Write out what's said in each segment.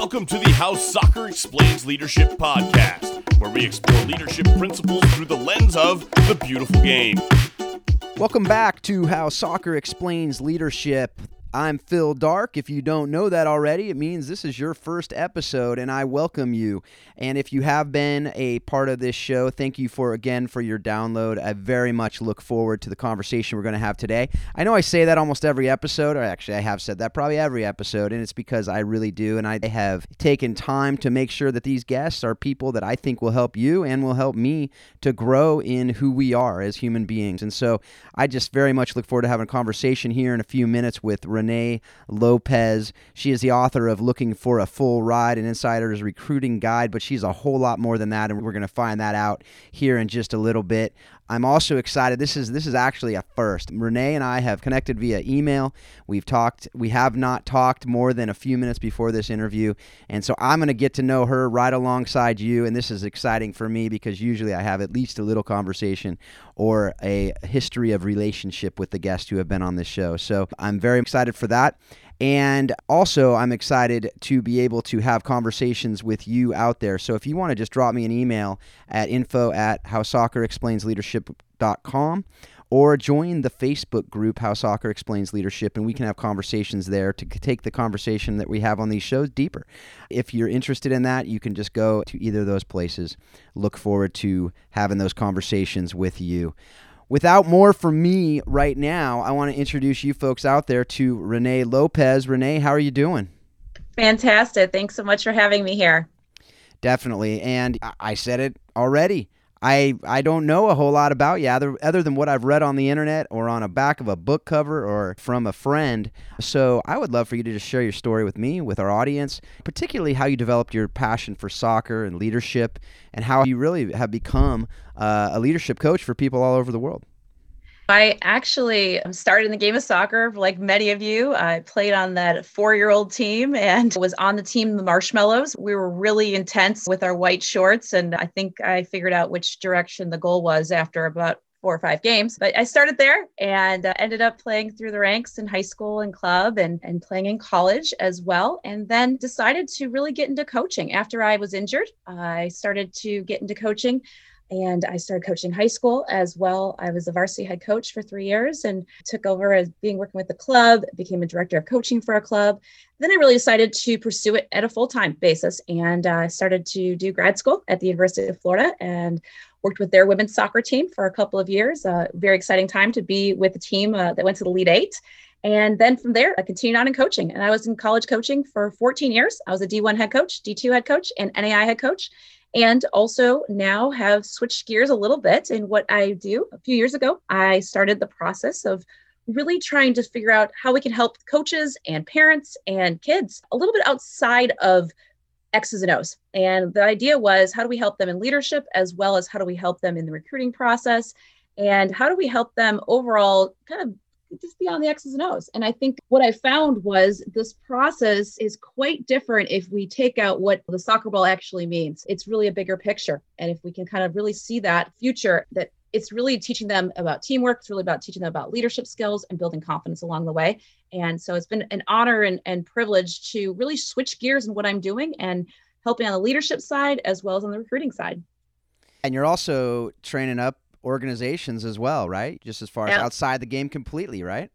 Welcome to the How Soccer Explains Leadership podcast, where we explore leadership principles through the lens of the beautiful game. Welcome back to How Soccer Explains Leadership. I'm Phil Dark. If you don't know that already, it means this is your first episode, and I welcome you. And if you have been a part of this show, thank you for again for your download. I very much look forward to the conversation we're going to have today. I know I say that almost every episode, or actually, I have said that probably every episode, and it's because I really do. And I have taken time to make sure that these guests are people that I think will help you and will help me to grow in who we are as human beings. And so I just very much look forward to having a conversation here in a few minutes with Renee Lopez. She is the author of Looking for a Full Ride, an insider's recruiting guide, but she's a whole lot more than that, and we're going to find that out here in just a little bit. I'm also excited. This is this is actually a first. Renee and I have connected via email. We've talked. We have not talked more than a few minutes before this interview, and so I'm going to get to know her right alongside you. And this is exciting for me because usually I have at least a little conversation or a history of relationship with the guests who have been on this show. So I'm very excited for that. And also, I'm excited to be able to have conversations with you out there. So if you want to just drop me an email at info at howsoccerexplainsleadership.com or join the Facebook group How Soccer Explains Leadership, and we can have conversations there to take the conversation that we have on these shows deeper. If you're interested in that, you can just go to either of those places. Look forward to having those conversations with you. Without more from me right now, I want to introduce you folks out there to Renee Lopez. Renee, how are you doing? Fantastic. Thanks so much for having me here. Definitely. And I said it already. I I don't know a whole lot about you other, other than what I've read on the internet or on a back of a book cover or from a friend. So I would love for you to just share your story with me, with our audience, particularly how you developed your passion for soccer and leadership, and how you really have become uh, a leadership coach for people all over the world. I actually started in the game of soccer, like many of you. I played on that four year old team and was on the team, the Marshmallows. We were really intense with our white shorts. And I think I figured out which direction the goal was after about four or five games. But I started there and uh, ended up playing through the ranks in high school and club and, and playing in college as well. And then decided to really get into coaching after I was injured. I started to get into coaching and I started coaching high school as well. I was a varsity head coach for three years and took over as being working with the club, became a director of coaching for a club. Then I really decided to pursue it at a full time basis and I uh, started to do grad school at the University of Florida and worked with their women's soccer team for a couple of years. Uh, very exciting time to be with a team uh, that went to the Elite Eight. And then from there, I continued on in coaching. And I was in college coaching for 14 years. I was a D1 head coach, D2 head coach, and NAIA head coach and also now have switched gears a little bit in what I do. A few years ago, I started the process of really trying to figure out how we can help coaches and parents and kids a little bit outside of X's and O's. And the idea was how do we help them in leadership as well as how do we help them in the recruiting process? And how do we help them overall kind of just beyond the X's and O's. And I think what I found was this process is quite different if we take out what the soccer ball actually means. It's really a bigger picture. And if we can kind of really see that future, that it's really teaching them about teamwork. It's really about teaching them about leadership skills and building confidence along the way. And so it's been an honor and, and privilege to really switch gears in what I'm doing and helping on the leadership side as well as on the recruiting side. And you're also training up organizations as well, right? Just as far as outside the game completely, right?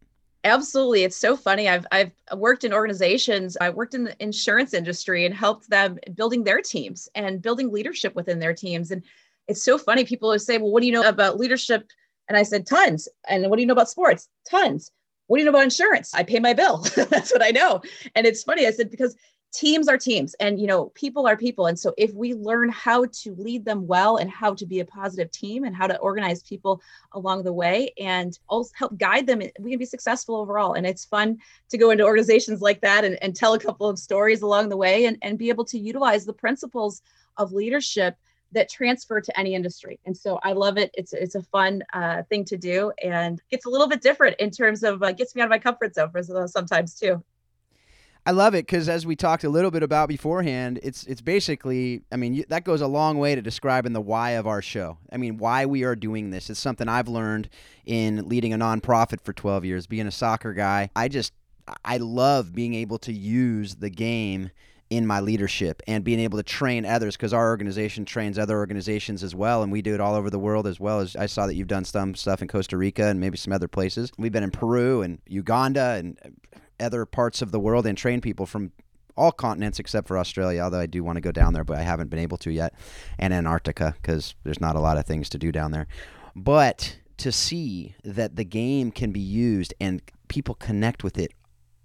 Absolutely. It's so funny. I've I've worked in organizations. I worked in the insurance industry and helped them building their teams and building leadership within their teams. And it's so funny. People will say, Well, what do you know about leadership? And I said, tons. And what do you know about sports? Tons. What do you know about insurance? I pay my bill. That's what I know. And it's funny. I said, because teams are teams and you know people are people and so if we learn how to lead them well and how to be a positive team and how to organize people along the way and also help guide them we can be successful overall and it's fun to go into organizations like that and, and tell a couple of stories along the way and, and be able to utilize the principles of leadership that transfer to any industry. And so I love it. It's it's a fun uh, thing to do and gets a little bit different in terms of uh, gets me out of my comfort zone for sometimes too. I love it because as we talked a little bit about beforehand, it's it's basically, I mean, you, that goes a long way to describing the why of our show. I mean, why we are doing this. It's something I've learned in leading a nonprofit for 12 years, being a soccer guy. I just I love being able to use the game in my leadership and being able to train others because our organization trains other organizations as well and we do it all over the world as well as I saw that you've done some stuff in Costa Rica and maybe some other places. We've been in Peru and Uganda and other parts of the world and train people from all continents except for Australia, although I do want to go down there, but I haven't been able to yet, and Antarctica because there's not a lot of things to do down there. But to see that the game can be used and people connect with it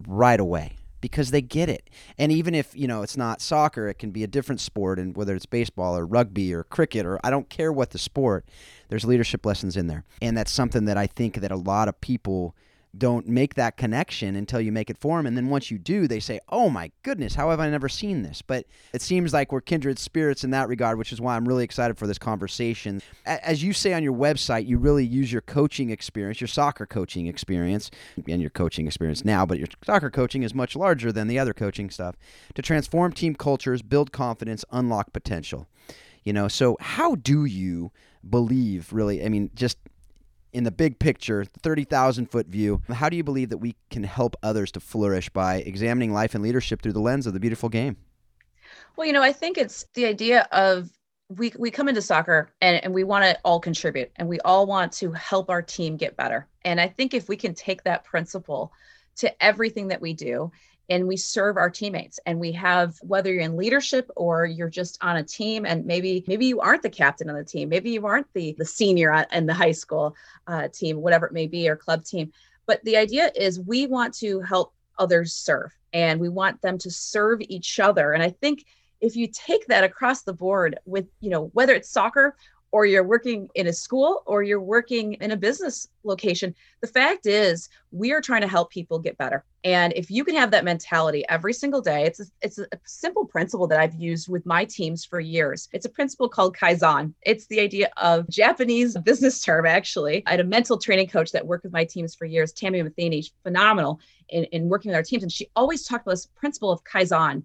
right away because they get it. And even if, you know, it's not soccer, it can be a different sport and whether it's baseball or rugby or cricket or I don't care what the sport, there's leadership lessons in there. And that's something that I think that a lot of people don't make that connection until you make it for them. And then once you do, they say, oh my goodness, how have I never seen this? But it seems like we're kindred spirits in that regard, which is why I'm really excited for this conversation. As you say on your website, you really use your coaching experience, your soccer coaching experience, and your coaching experience now, but your soccer coaching is much larger than the other coaching stuff to transform team cultures, build confidence, unlock potential. You know, so how do you believe really? I mean, just in the big picture, 30,000 foot view, how do you believe that we can help others to flourish by examining life and leadership through the lens of the beautiful game? Well, you know, I think it's the idea of we, we come into soccer and, and we want to all contribute and we all want to help our team get better. And I think if we can take that principle to everything that we do and we serve our teammates. And we have whether you're in leadership or you're just on a team and maybe maybe you aren't the captain on the team maybe you aren't the the senior in the high school uh, team whatever it may be or club team. But the idea is we want to help others serve and we want them to serve each other. And i think if you take that across the board with you know whether it's soccer or you're working in a school or you're working in a business location. The fact is, we are trying to help people get better. And if you can have that mentality every single day, it's a, it's a simple principle that I've used with my teams for years. It's a principle called Kaizen. It's the idea of Japanese business term, actually. I had a mental training coach that worked with my teams for years, Tami Matheny, phenomenal in, in working with our teams. And she always talked about this principle of Kaizen.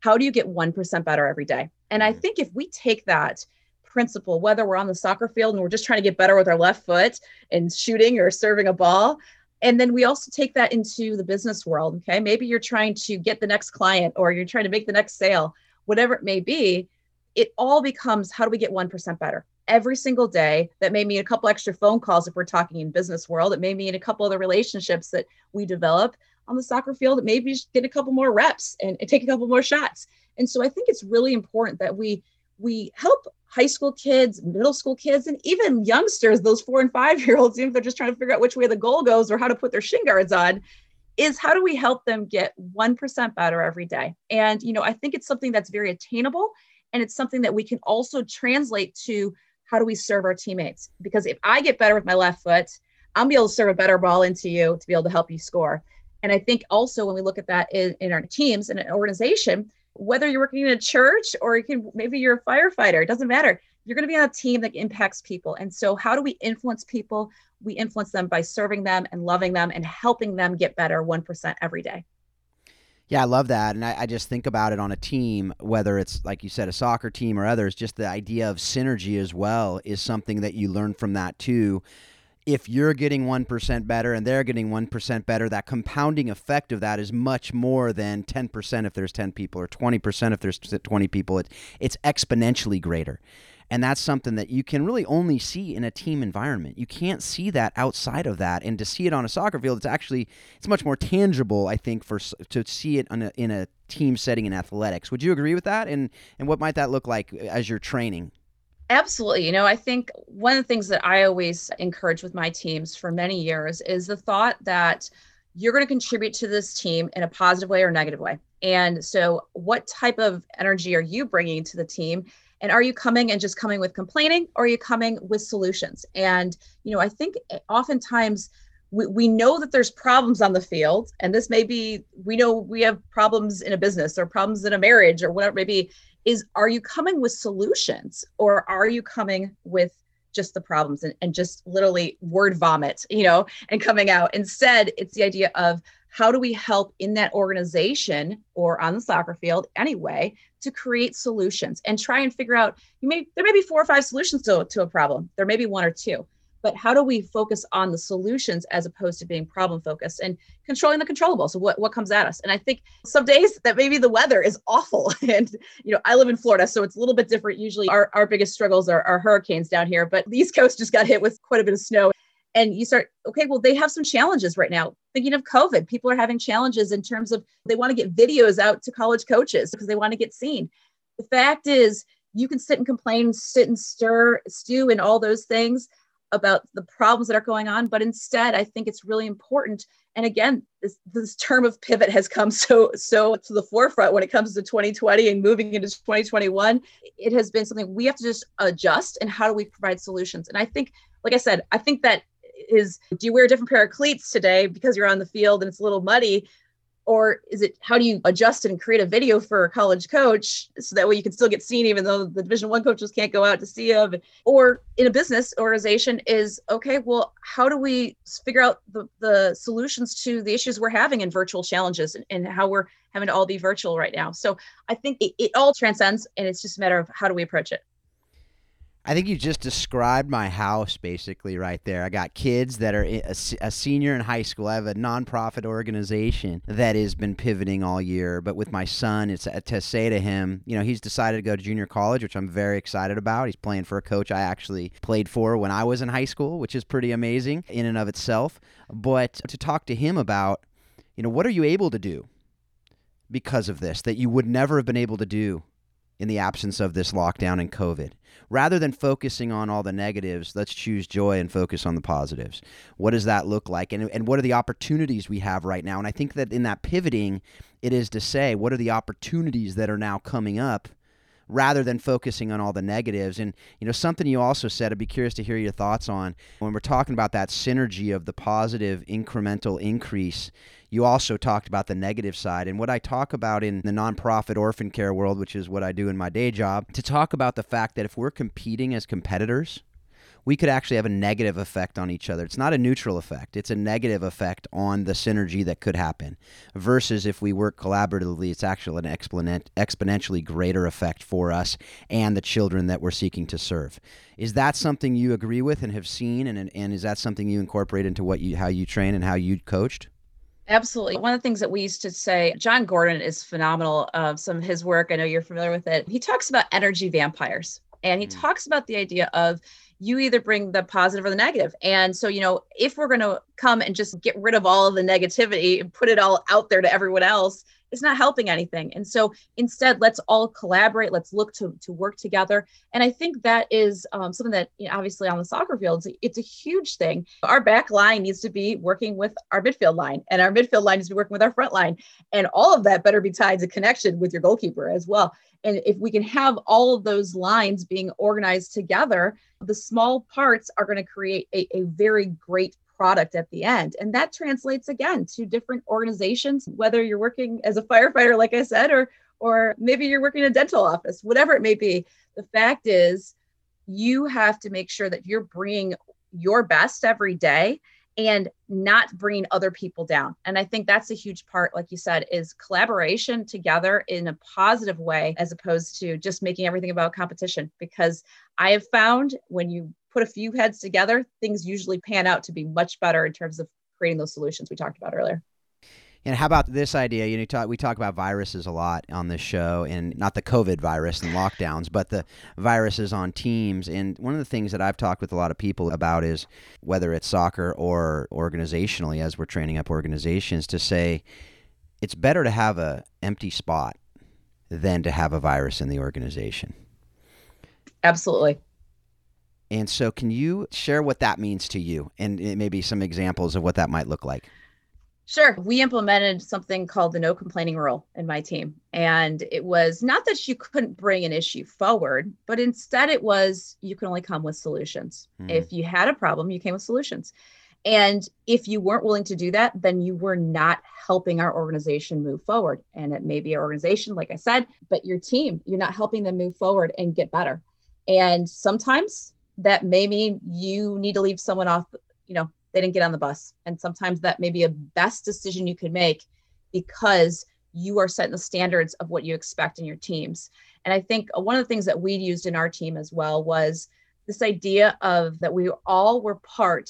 How do you get 1% better every day? And I mm-hmm. think if we take that principle, whether we're on the soccer field and we're just trying to get better with our left foot and shooting or serving a ball. And then we also take that into the business world. Okay. Maybe you're trying to get the next client or you're trying to make the next sale, whatever it may be. It all becomes how do we get 1% better every single day? That may mean a couple extra phone calls if we're talking in business world. It may mean a couple of the relationships that we develop on the soccer field. It may be get a couple more reps and, and take a couple more shots. And so I think it's really important that we we help high school kids, middle school kids, and even youngsters, those four and five year olds, even if they're just trying to figure out which way the goal goes or how to put their shin guards on, is how do we help them get 1% better every day? And, you know, I think it's something that's very attainable and it's something that we can also translate to how do we serve our teammates? Because if I get better with my left foot, I'll be able to serve a better ball into you to be able to help you score. And I think also when we look at that in, in our teams and an organization, whether you're working in a church or you can maybe you're a firefighter, it doesn't matter. You're going to be on a team that impacts people. And so how do we influence people? We influence them by serving them and loving them and helping them get better 1% every day. Yeah, I love that. And I, I, just think about it on a team, whether it's, like you said, a soccer team or others, just the idea of synergy as well is something that you learn from that too if you're getting 1% better and they're getting 1% better, that compounding effect of that is much more than 10% if there's 10 people or 20% if there's 20 people. It, it's exponentially greater. And that's something that you can really only see in a team environment. You can't see that outside of that. And to see it on a soccer field, it's actually it's much more tangible, I think, for to see it a, in a team setting in athletics. Would you agree with that? And and what might that look like uh, as you're training? Absolutely. You know, I think one of the things that I always encourage with my teams for many years is the thought that you're going to contribute to this team in a positive way or negative way. And so, what type of energy are you bringing to the team? And are you coming and just coming with complaining or are you coming with solutions? And, you know, I think eh, oftentimes we, we know that there's problems on the field, and this may be, we know we have problems in a business or problems in a marriage or whatever it may be is are you coming with solutions or are you coming with just the problems and, and just literally word vomit, you know, and coming out. Instead, it's the idea of how do we help in that organization or on the soccer field anyway to create solutions and try and figure out you may there may be four or five solutions to, to a problem there may be one or two but how do we focus on the solutions as opposed to being problem focused and controlling the controllable so what, what comes at us? And i think some days that maybe the weather is awful and you know i live in florida so it's a little bit different. Usually our, our biggest struggles are, are hurricanes down here but the east coast just got hit with quite a bit of snow. And you start okay well they have some challenges right now. Thinking of covid people are having challenges in terms of they want to get videos out to college coaches because they want to get seen. The fact is you can sit and complain sit and stir stew and all those things about the problems that are going on but instead i think it's really important. And again this, this term of pivot has come so so to the forefront when it comes to 2020 and moving into 2021 it has been something we have to just adjust and how do we provide solutions? And i think like i said i think that is do you wear a different pair of cleats today because you're on the field and it's a little muddy or is it how do you adjust and create a video for a college coach so that way you can still get seen even though the division one coaches can't go out to see him or in a business organization is okay well how do we figure out the, the solutions to the issues we're having in virtual challenges and, and how we're having to all be virtual right now? So i think it, it all transcends and it's just a matter of how do we approach it I think you just described my house basically right there. I got kids that are a, a, senior in high school. I have a nonprofit organization that has been pivoting all year. But with my son, it's uh, to say to him, you know, he's decided to go to junior college, which I'm very excited about. He's playing for a coach I actually played for when I was in high school, which is pretty amazing in and of itself. But to talk to him about, you know, what are you able to do because of this that you would never have been able to do in the absence of this lockdown and COVID. Rather than focusing on all the negatives, let's choose joy and focus on the positives. What does that look like? And, and what are the opportunities we have right now? And I think that in that pivoting, it is to say, what are the opportunities that are now coming up? rather than focusing on all the negatives. And, you know, something you also said, I'd be curious to hear your thoughts on when we're talking about that synergy of the positive incremental increase you also talked about the negative side. And what I talk about in the nonprofit orphan care world, which is what I do in my day job, to talk about the fact that if we're competing as competitors, we could actually have a negative effect on each other. It's not a neutral effect, it's a negative effect on the synergy that could happen. Versus if we work collaboratively, it's actually an exponent, exponentially greater effect for us and the children that we're seeking to serve. Is that something you agree with and have seen? And, and is that something you incorporate into what you, how you train and how you coached? Absolutely. One of the things that we used to say, Jon Gordon is phenomenal of some of his work. I know you're familiar with it. He talks about energy vampires and he mm. talks about the idea of you either bring the positive or the negative. And so, you know, if we're going to come and just get rid of all of the negativity and put it all out there to everyone else, it's not helping anything. And so instead, let's all collaborate. Let's look to, to work together. And I think that is um, something that, you know, obviously on the soccer field, it's, it's a huge thing. Our back line needs to be working with our midfield line, and our midfield line needs to be working with our front line. And all of that better be tied to connection with your goalkeeper as well. And if we can have all of those lines being organized together, the small parts are going to create a, a very great product at the end. And that translates again to different organizations, whether you're working as a firefighter, like I said, or or maybe you're working in a dental office, whatever it may be. The fact is, you have to make sure that you're bringing your best every day and not bringing other people down. And I think that's a huge part, like you said, is collaboration together in a positive way, as opposed to just making everything about competition. Because I have found when you put a few heads together, things usually pan out to be much better in terms of creating those solutions we talked about earlier. And how about this idea? You know, talk, we talk about viruses a lot on this show, and not the COVID virus and lockdowns, but the viruses on teams. And one of the things that I've talked with a lot of people about is whether it's soccer or organizationally, as we're training up organizations, to say it's better to have a empty spot than to have a virus in the organization. Absolutely. And so, can you share what that means to you and maybe some examples of what that might look like? Sure. We implemented something called the no complaining rule in my team. And it was not that you couldn't bring an issue forward, but instead it was you can only come with solutions. Mm. If you had a problem, you came with solutions. And if you weren't willing to do that, then you were not helping our organization move forward. And it may be an organization, like I said, but your team, you're not helping them move forward and get better. And sometimes that may mean you need to leave someone off, you know, they didn't get on the bus. And sometimes that may be a best decision you could make because you are setting the standards of what you expect in your teams. And I think one of the things that we used in our team as well was this idea of that we all were part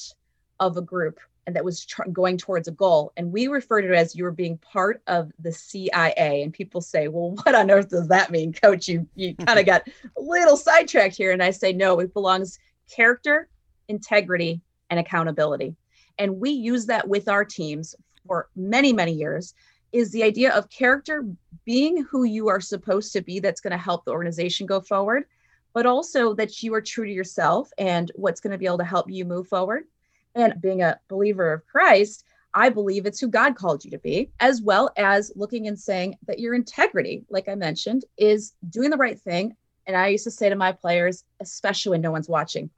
of a group and that was tr- going towards a goal. And we refer to it as you were being part of the CIA. And people say, well, what on earth does that mean, coach? You, you kind of got a little sidetracked here. And I say, no, it belongs character, integrity, and accountability. And we use that with our teams for many, many years is the idea of character being who you are supposed to be that's going to help the organization go forward, but also that you are true to yourself and what's going to be able to help you move forward and being a believer of Christ, I believe it's who God called you to be, as well as looking and saying that your integrity, like I mentioned, is doing the right thing. And I used to say to my players, especially when no one's watching,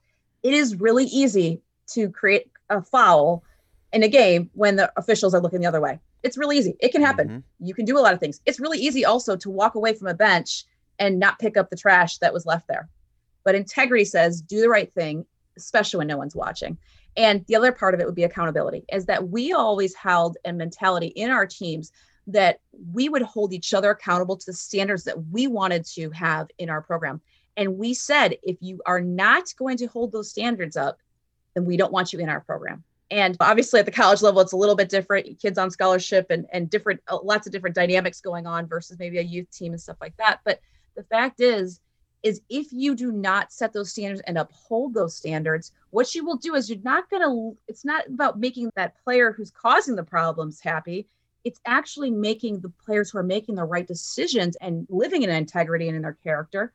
it is really easy to create a foul in a game when the officials are looking the other way. It's really easy. It can happen. Mm-hmm. You can do a lot of things. It's really easy also to walk away from a bench and not pick up the trash that was left there. But integrity says do the right thing, especially when no one's watching. And the other part of it would be accountability, is that we always held a mentality in our teams that we would hold each other accountable to the standards that we wanted to have in our program. And we said, if you are not going to hold those standards up, then we don't want you in our program. And obviously at the college level, it's a little bit different. Kids on scholarship and, and different, uh, lots of different dynamics going on versus maybe a youth team and stuff like that. But the fact is, is if you do not set those standards and uphold those standards, what you will do is you're not going to, it's not about making that player who's causing the problems happy. It's actually making the players who are making the right decisions and living in integrity and in their character,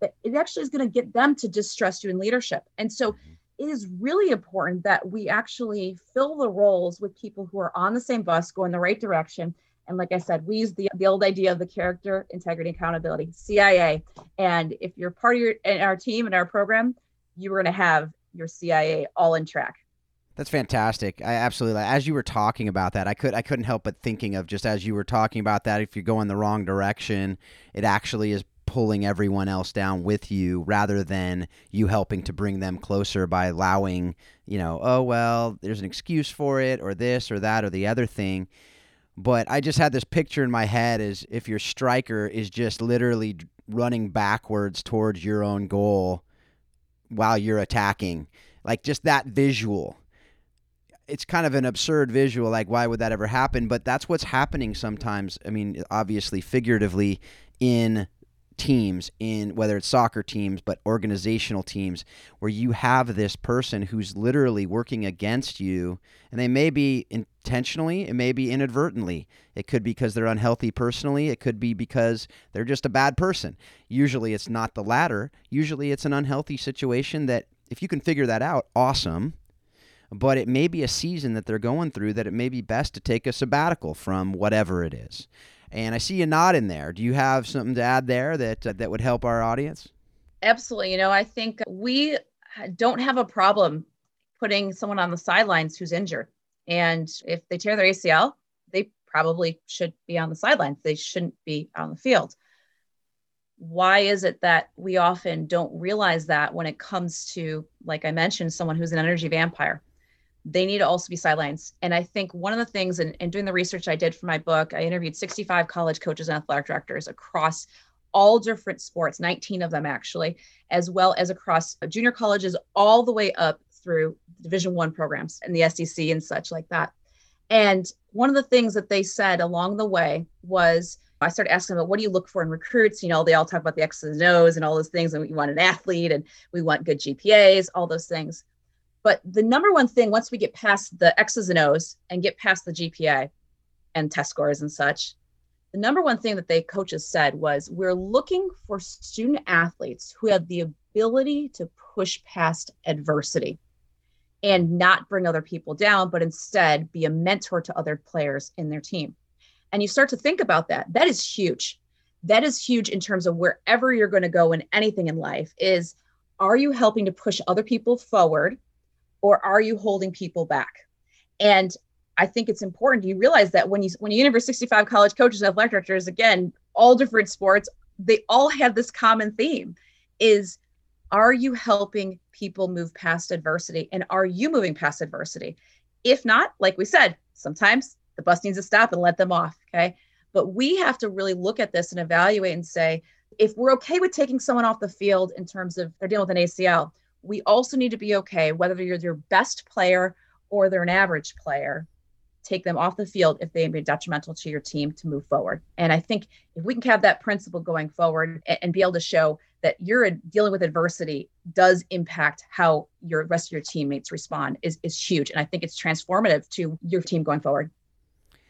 that it actually is going to get them to distrust you in leadership. And so mm-hmm. Is really important that we actually fill the roles with people who are on the same bus, go in the right direction, and like I said, we use the, the old idea of the character, integrity, accountability, CIA. And if you're part of your, our team and our program, you are going to have your CIA all in track. That's fantastic. I absolutely as you were talking about that, I could I couldn't help but thinking of just as you were talking about that, if you're going the wrong direction, it actually is pulling everyone else down with you rather than you helping to bring them closer by allowing, you know, oh well, there's an excuse for it or this or that or the other thing. But I just had this picture in my head as if your striker is just literally running backwards towards your own goal while you're attacking. Like just that visual. It's kind of an absurd visual. Like, why would that ever happen? But that's what's happening sometimes. I mean, obviously, figuratively, in teams in whether it's soccer teams but organizational teams where you have this person who's literally working against you and they may be intentionally it may be inadvertently. It could be because they're unhealthy personally. It could be because they're just a bad person. Usually it's not the latter. Usually it's an unhealthy situation that if you can figure that out awesome. But it may be a season that they're going through that it may be best to take a sabbatical from whatever it is and I see you nodding there. Do you have something to add there that uh, that would help our audience? Absolutely. You know, I think we don't have a problem putting someone on the sidelines who's injured. And if they tear their ACL, they probably should be on the sidelines. They shouldn't be on the field. Why is it that we often don't realize that when it comes to, like I mentioned, someone who's an energy vampire? They need to also be sidelines. And I think one of the things, in, in doing the research I did for my book, I interviewed 65 college coaches and athletic directors across all different sports, 19 of them actually, as well as across junior colleges, all the way up through Division One programs and the SEC and such like that. And one of the things that they said along the way was, I started asking them, what do you look for in recruits? You know, they all talk about the X's and O's and all those things, and we want an athlete and we want good GPAs, all those things. But the number one thing, once we get past the X's and O's and get past the GPA and test scores and such, the number one thing that they coaches said was we're looking for student athletes who have the ability to push past adversity and not bring other people down, but instead be a mentor to other players in their team. And you start to think about that. That is huge. That is huge in terms of wherever you're going to go in anything in life is are you helping to push other people forward or are you holding people back? And I think it's important you realize that when you when you interview 65 college coaches and athletic directors, again, all different sports, they all have this common theme: is are you helping people move past adversity, and are you moving past adversity? If not, like we said, sometimes the bus needs to stop and let them off. Okay, but we have to really look at this and evaluate and say, if we're okay with taking someone off the field in terms of they're dealing with an ACL, we also need to be okay whether you're their best player or they're an average player take them off the field if they be detrimental to your team to move forward. And I think if we can have that principle going forward and, be able to show that you're dealing with adversity does impact how your rest of your teammates respond is, is huge. And I think it's transformative to your team going forward.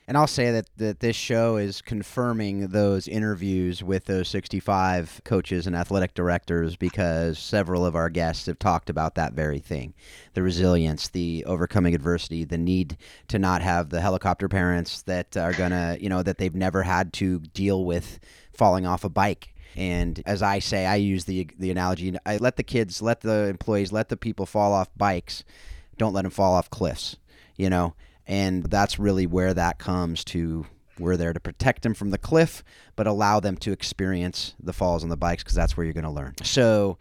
And I'll say that, that this show is confirming those interviews with those 65 coaches and athletic directors because several of our guests have talked about that very thing the resilience, the overcoming adversity, the need to not have the helicopter parents that are going to, you know, that they've never had to deal with falling off a bike. And as I say, I use the the analogy: I let the kids, let the employees, let the people fall off bikes. Don't let them fall off cliffs. You know, and that's really where that comes to we're there to protect them from the cliff but allow them to experience the falls on the bikes because that's where you're going to learn. So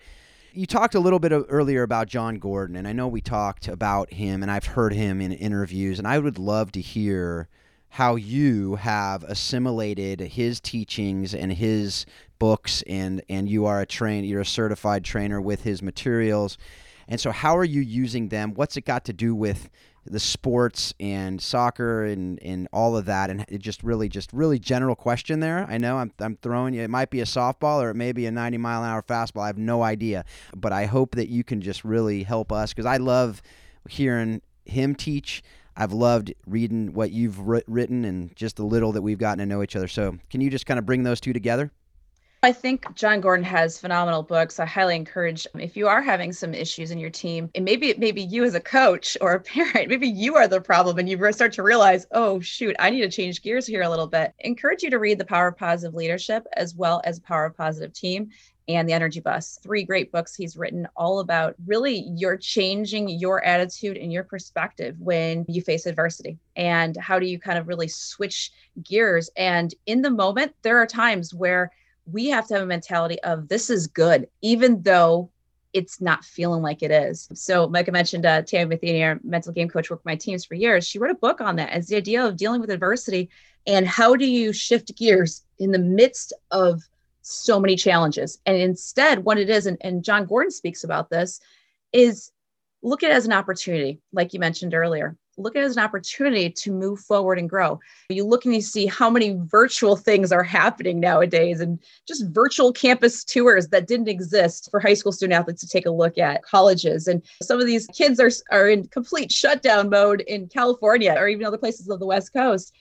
you talked a little bit earlier about Jon Gordon and I know we talked about him and I've heard him in interviews and I would love to hear how you have assimilated his teachings and his books and and you are a train you're a certified trainer with his materials. And so how are you using them? What's it got to do with the sports and soccer and, and all of that and it just really just really general question there. I know I'm, I'm throwing you it might be a softball or it may be a 90 mile an hour fastball i have no idea but i hope that you can just really help us because i love hearing him teach. I've loved reading what you've written and just the little that we've gotten to know each other. So can you just kind of bring those two together I think Jon Gordon has phenomenal books. I highly encourage if you are having some issues in your team, and maybe maybe you as a coach or a parent, maybe you are the problem, and you start to realize, oh shoot, I need to change gears here a little bit. Encourage you to read The Power of Positive Leadership as well as Power of Positive Team and the energy bus three great books he's written all about really you're changing your attitude and your perspective when you face adversity and how do you kind of really switch gears and in the moment there are times where we have to have a mentality of this is good, even though it's not feeling like it is. So Micah mentioned uh, Tami Matheny, our mental game coach, worked with my teams for years. She wrote a book on that as the idea of dealing with adversity and how do you shift gears in the midst of so many challenges. And instead, what it is, and, and Jon Gordon speaks about this, is look at it as an opportunity, like you mentioned earlier look at it as an opportunity to move forward and grow. You look and you see how many virtual things are happening nowadays and just virtual campus tours that didn't exist for high school student athletes to take a look at colleges. And some of these kids are, are in complete shutdown mode in California or even other places of the West Coast.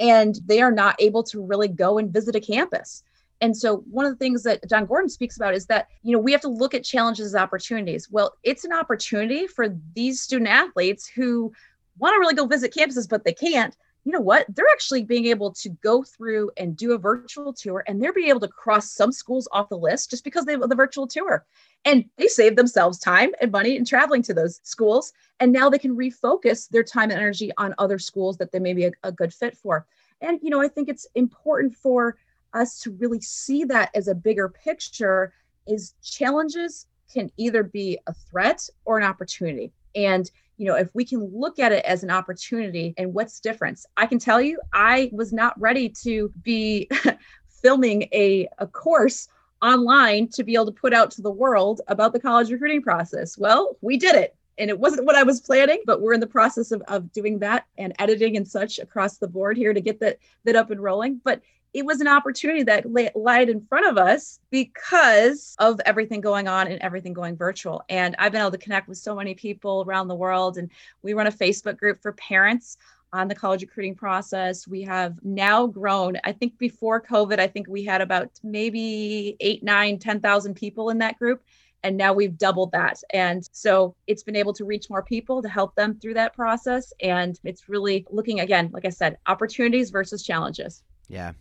And they are not able to really go and visit a campus. And so one of the things that Jon Gordon speaks about is that, you know, we have to look at challenges as opportunities. Well, it's an opportunity for these student athletes who want to really go visit campuses, but they can't, you know what? They're actually being able to go through and do a virtual tour and they're being able to cross some schools off the list just because they have the virtual tour. And they save themselves time and money in traveling to those schools. And now they can refocus their time and energy on other schools that they may be a, a good fit for. And, you know, I think it's important for us to really see that as a bigger picture is challenges can either be a threat or an opportunity. And you know, if we can look at it as an opportunity and what's difference, I can tell you, I was not ready to be filming a, a course online to be able to put out to the world about the college recruiting process. Well, we did it. And it wasn't what I was planning, but we're in the process of, of doing that and editing and such across the board here to get that, that up and rolling. But it was an opportunity that lay, lied in front of us because of everything going on and everything going virtual. And I've been able to connect with so many people around the world. And we run a Facebook group for parents on the college recruiting process. We have now grown. I think before COVID, I think we had about maybe eight, nine, 10,000 people in that group. And now we've doubled that. And so it's been able to reach more people to help them through that process. And it's really looking again, like I said, opportunities versus challenges. Yeah.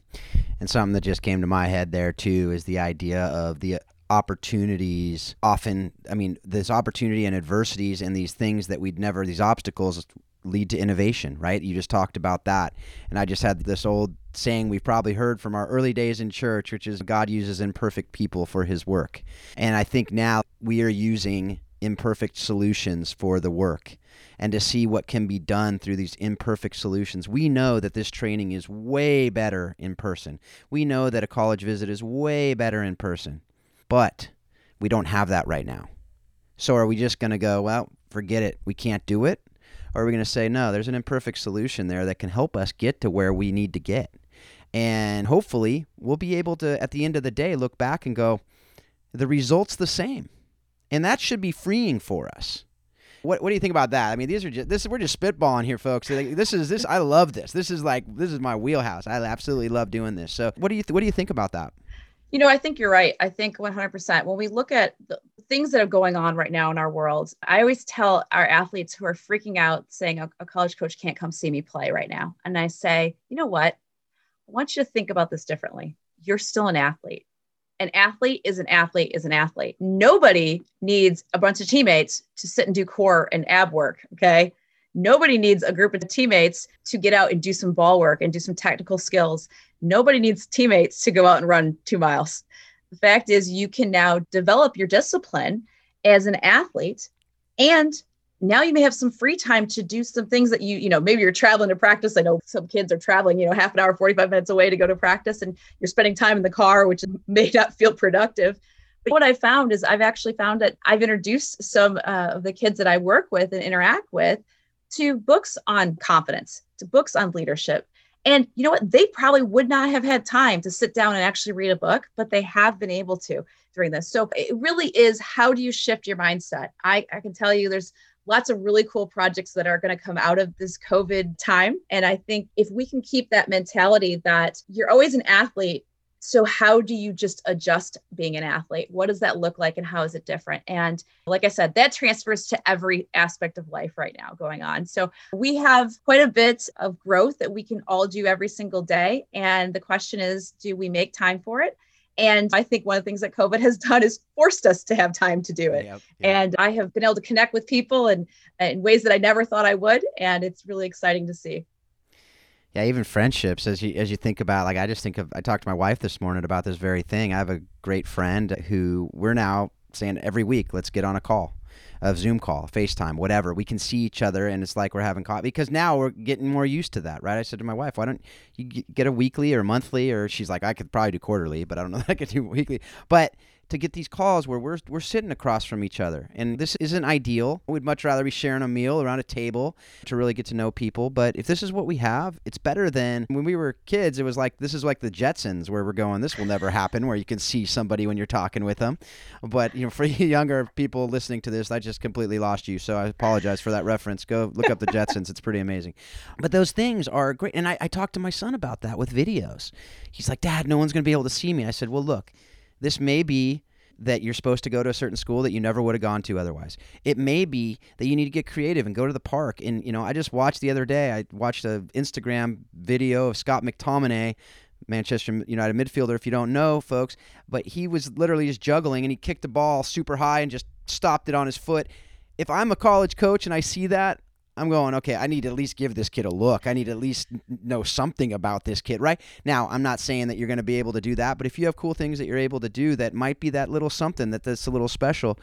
And something that just came to my head there too is the idea of the uh, opportunities often i mean this opportunity and adversities and these things that we'd never these obstacles lead to innovation right? You just talked about that. And i just had this old saying we've probably heard from our early days in church which is god uses imperfect people for his work. And i think now we are using imperfect solutions for the work and to see what can be done through these imperfect solutions. We know that this training is way better in person. We know that a college visit is way better in person, but we don't have that right now. So are we just going to go, well, forget it, we can't do it? Or are we going to say, no, there's an imperfect solution there that can help us get to where we need to get? And hopefully, we'll be able to, at the end of the day, look back and go, the result's the same. And that should be freeing for us. What, what do you think about that? I mean, these are just this. We're just spitballing here, folks. This is this. I love this. This is like this is my wheelhouse. I absolutely love doing this. So, what do you th- what do you think about that? You know, I think you're right. I think 100%. When we look at the things that are going on right now in our world, I always tell our athletes who are freaking out saying a, a college coach can't come see me play right now. And I say, you know what? I want you to think about this differently. You're still an athlete. An athlete is an athlete is an athlete. Nobody needs a bunch of teammates to sit and do core and ab work. Okay. Nobody needs a group of teammates to get out and do some ball work and do some technical skills. Nobody needs teammates to go out and run two miles. The fact is, you can now develop your discipline as an athlete and now you may have some free time to do some things that you you know maybe you're traveling to practice i know some kids are traveling you know half an hour 45 minutes away to go to practice and you're spending time in the car which may not feel productive but what i found is i've actually found that i've introduced some uh, of the kids that i work with and interact with to books on confidence, to books on leadership. And you know what? They probably would not have had time to sit down and actually read a book, but they have been able to during this. So it really is how do you shift your mindset? I, I can tell you there's lots of really cool projects that are going to come out of this COVID time. And I think if we can keep that mentality that you're always an athlete, so how do you just adjust being an athlete? What does that look like and how is it different? And like i said that transfers to every aspect of life right now going on. So we have quite a bit of growth that we can all do every single day. And the question is do we make time for it and I think one of the things that COVID has done is forced us to have time to do it. Yep, yep. And I have been able to connect with people and in ways that I never thought I would. And it's really exciting to see yeah, even friendships as you as you think about like I just think of I talked to my wife this morning about this very thing. I have a great friend who we're now saying every week, let's get on a call. A Zoom call, FaceTime, whatever. We can see each other and it's like we're having coffee because now we're getting more used to that, right? I said to my wife, why don't you get a weekly or monthly? Or she's like, I could probably do quarterly, but I don't know that I could do weekly. But to get these calls where we're, we're sitting across from each other. And this isn't ideal. We'd much rather be sharing a meal around a table to really get to know people. But if this is what we have, it's better than when we were kids. It was like, this is like the Jetsons where we're going, this will never happen, where you can see somebody when you're talking with them. But, you know, for younger people listening to this, I just completely lost you. So I apologize for that reference. Go look up the Jetsons. It's pretty amazing. But those things are great. And I, I talked to my son about that with videos. He's like, Dad, no one's going to be able to see me. I said, well, look, this may be that you're supposed to go to a certain school that you never would have gone to otherwise. It may be that you need to get creative and go to the park. And, you know, I just watched the other day, I watched a Instagram video of Scott McTominay, Manchester United midfielder, if you don't know, folks, but he was literally just juggling and he kicked the ball super high and just stopped it on his foot. If I'm a college coach and I see that, I'm going, okay, I need to at least give this kid a look. I need to at least know something about this kid, right? Now, I'm not saying that you're going to be able to do that, but if you have cool things that you're able to do that might be that little something that that's a little special,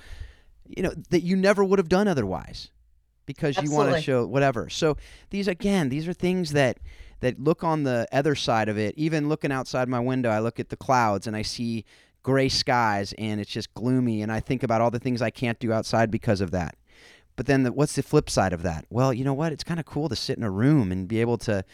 you know, that you never would have done otherwise because Absolutely. you want to show whatever. So these, again, these are things that that look on the other side of it. Even looking outside my window, I look at the clouds and I see gray skies and it's just gloomy and I think about all the things I can't do outside because of that. But then the, what's the flip side of that? Well, you know what? It's kind of cool to sit in a room and be able to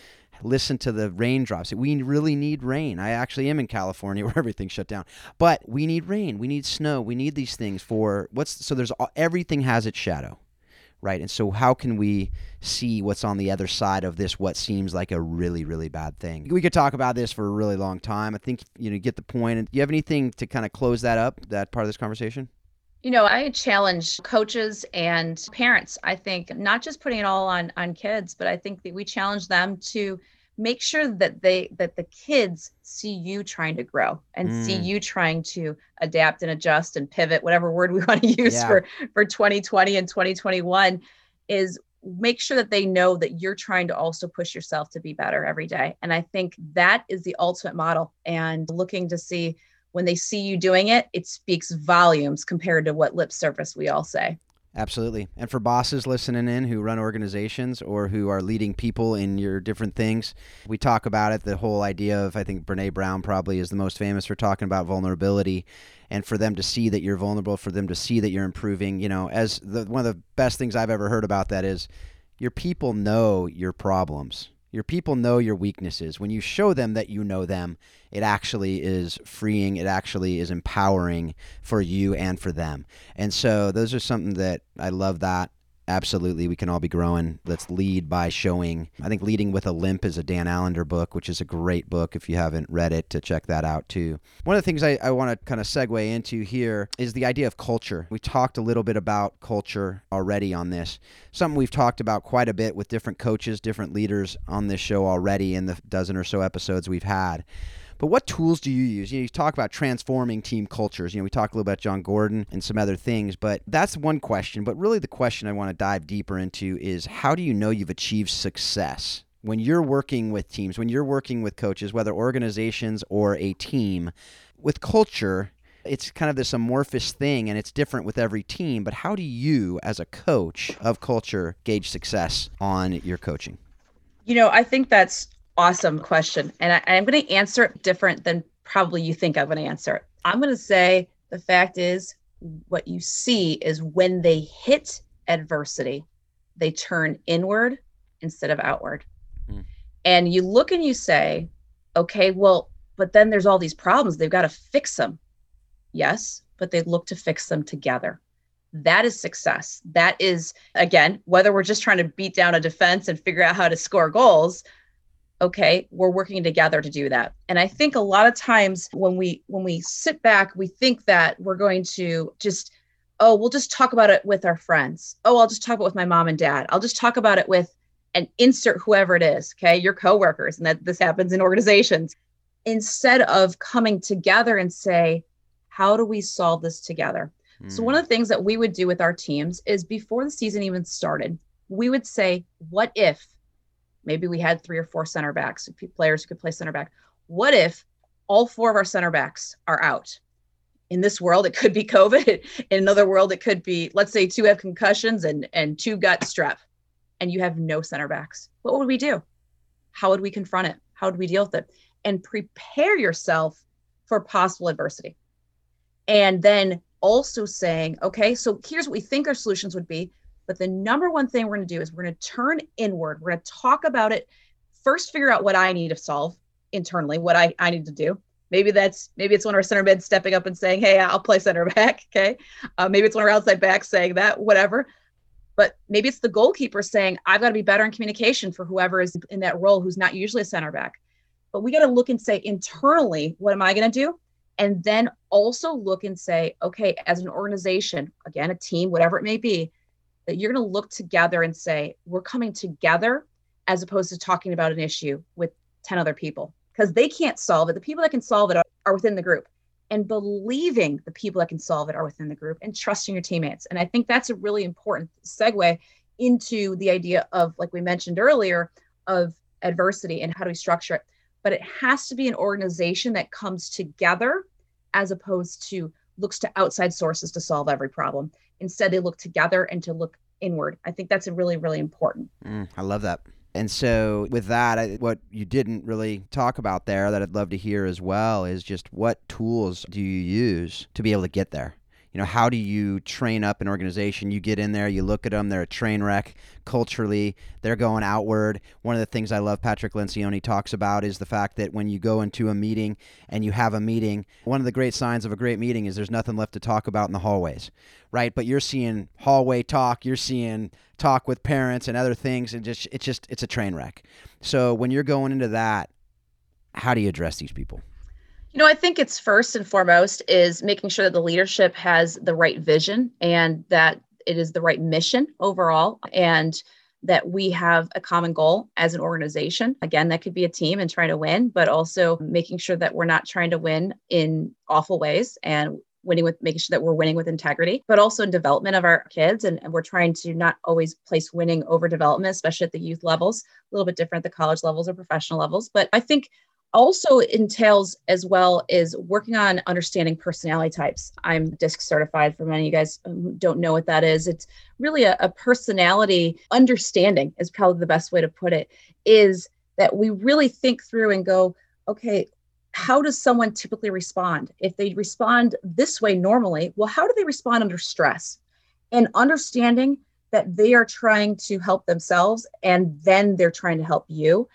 listen to the raindrops. We really need rain. I actually am in California where everything's shut down. But we need rain. We need snow. We need these things for what's so there's everything has its shadow. Right? And so how can we see what's on the other side of this what seems like a really really bad thing? We could talk about this for a really long time. I think you know you get the point. And do you have anything to kind of close that up that part of this conversation? You know, I challenge coaches and parents. I think not just putting it all on on kids, but I think that we challenge them to make sure that they that the kids see you trying to grow and mm. see you trying to adapt and adjust and pivot whatever word we want to use yeah. for for 2020 and 2021 is make sure that they know that you're trying to also push yourself to be better every day and i think that is the ultimate model and looking to see when they see you doing it, it speaks volumes compared to what lip service we all say. Absolutely. And for bosses listening in who run organizations or who are leading people in your different things, we talk about it. The whole idea of, I think Brene Brown probably is the most famous for talking about vulnerability and for them to see that you're vulnerable, for them to see that you're improving. You know, as the, one of the best things I've ever heard about that is your people know your problems. Your people know your weaknesses. When you show them that you know them, it actually is freeing. It actually is empowering for you and for them. And so those are something that I love that absolutely we can all be growing. Let's lead by showing. I think leading with a limp is a dan allender book which is a great book if you haven't read it to check that out too. One of the things i, I want to kind of segue into here is the idea of culture. We talked a little bit about culture already on this. Something we've talked about quite a bit with different coaches different leaders on this show already in the dozen or so episodes we've had but what tools do you use? You, know, you talk about transforming team cultures. You know, we talked a little about Jon Gordon and some other things, but that's one question. But really, the question I want to dive deeper into is how do you know you've achieved success? When you're working with teams, when you're working with coaches, whether organizations or a team, with culture, it's kind of this amorphous thing and it's different with every team. But how do you, as a coach of culture, gauge success on your coaching? You know, I think that's awesome question. And I, am going to answer it different than probably you think I'm going to answer it. I'm going to say the fact is, what you see is when they hit adversity, they turn inward instead of outward. Mm. And you look and you say, okay, well, but then there's all these problems. They've got to fix them. Yes, but they look to fix them together. That is success. That is, again, whether we're just trying to beat down a defense and figure out how to score goals, okay we're working together to do that. And i think a lot of times when we when we sit back we think that we're going to just oh we'll just talk about it with our friends. Oh i'll just talk about it with my mom and dad. I'll just talk about it with and insert whoever it is okay your coworkers and that this happens in organizations. Instead of coming together and say how do we solve this together? Mm. so one of the things that we would do with our teams is before the season even started we would say what if Maybe we had three or four center backs, players who could play center back. What if all four of our center backs are out? In this world, it could be COVID. In another world, it could be, let's say, two have concussions and and two got strep, and you have no center backs. What would we do? How would we confront it? How would we deal with it? And prepare yourself for possible adversity. And then also saying, okay, so here's what we think our solutions would be. But the number one thing we're going to do is we're going to turn inward. We're going to talk about it. First, figure out what I need to solve internally, what I, I need to do. Maybe that's maybe it's one of our center mids stepping up and saying, "Hey, I'll play center back." Okay, uh, maybe it's one of our outside backs saying that. Whatever. But maybe it's the goalkeeper saying, "I've got to be better in communication for whoever is in that role who's not usually a center back." But we got to look and say internally, what am I going to do? And then also look and say, okay, as an organization, again, a team, whatever it may be, that you're going to look together and say, we're coming together as opposed to talking about an issue with 10 other people because they can't solve it. The people that can solve it are, within the group and believing the people that can solve it are within the group and trusting your teammates. And I think that's a really important segue into the idea of, like we mentioned earlier, of adversity and how do we structure it. But it has to be an organization that comes together as opposed to looks to outside sources to solve every problem. Instead, they look together and to look inward. I think that's a really, really important. Mm, I love that. And so, with that, what you didn't really talk about there that I'd love to hear as well is just what tools do you use to be able to get there? You know how do you train up an organization? You get in there you look at them they're a train wreck culturally they're going outward. One of the things i love patrick lencioni talks about is the fact that when you go into a meeting and you have a meeting one of the great signs of a great meeting is there's nothing left to talk about in the hallways right? But you're seeing hallway talk you're seeing talk with parents and other things and just it's just it's a train wreck. So when you're going into that how do you address these people you know, I think it's first and foremost is making sure that the leadership has the right vision and that it is the right mission overall and that we have a common goal as an organization. Again, that could be a team and trying to win, but also making sure that we're not trying to win in awful ways and winning with making sure that we're winning with integrity, but also in development of our kids. And, and, we're trying to not always place winning over development, especially at the youth levels, a little bit different at the college levels or professional levels. But I think also entails as well is working on understanding personality types. I'm DISC certified for many of you guys don't know what that is. It's really a, a personality understanding is probably the best way to put it is that we really think through and go, okay, how does someone typically respond? If they respond this way normally, well, how do they respond under stress? And understanding that they are trying to help themselves and then they're trying to help you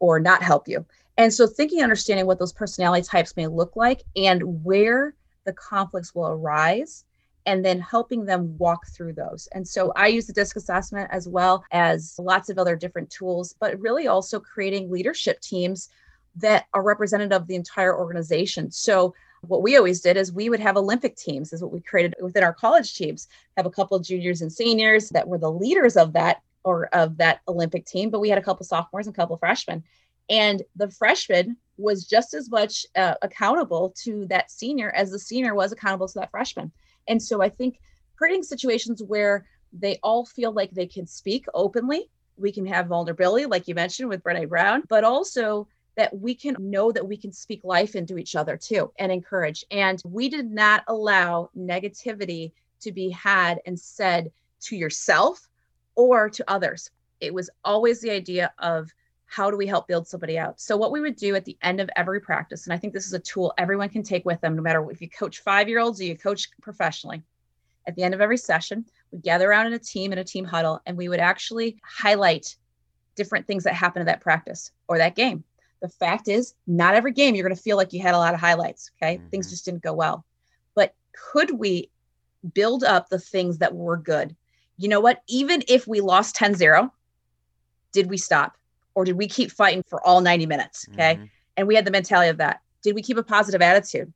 or not help you. And so thinking, understanding what those personality types may look like and where the conflicts will arise and then helping them walk through those. And so I use the DISC assessment as well as lots of other different tools, but really also creating leadership teams that are representative of the entire organization. So what we always did is we would have Olympic teams, is what we created within our college teams, have a couple juniors and seniors that were the leaders of that or of that Olympic team, but we had a couple sophomores and a couple freshmen. And the freshman was just as much uh, accountable to that senior as the senior was accountable to that freshman. And so I think creating situations where they all feel like they can speak openly. We can have vulnerability, like you mentioned with Brene Brown, but also that we can know that we can speak life into each other too and encourage. And we did not allow negativity to be had and said to yourself or to others. It was always the idea of how do we help build somebody out? So, what we would do at the end of every practice, and I think this is a tool everyone can take with them, no matter if you coach five year olds or you coach professionally, at the end of every session, we gather around in a team in a team huddle and we would actually highlight different things that happened in that practice or that game. The fact is, not every game you're going to feel like you had a lot of highlights. Okay. Mm-hmm. Things just didn't go well. But could we build up the things that were good? You know what? Even if we lost 10 0, did we stop? Or did we keep fighting for all 90 minutes? Okay. Mm-hmm. And we had the mentality of that. Did we keep a positive attitude?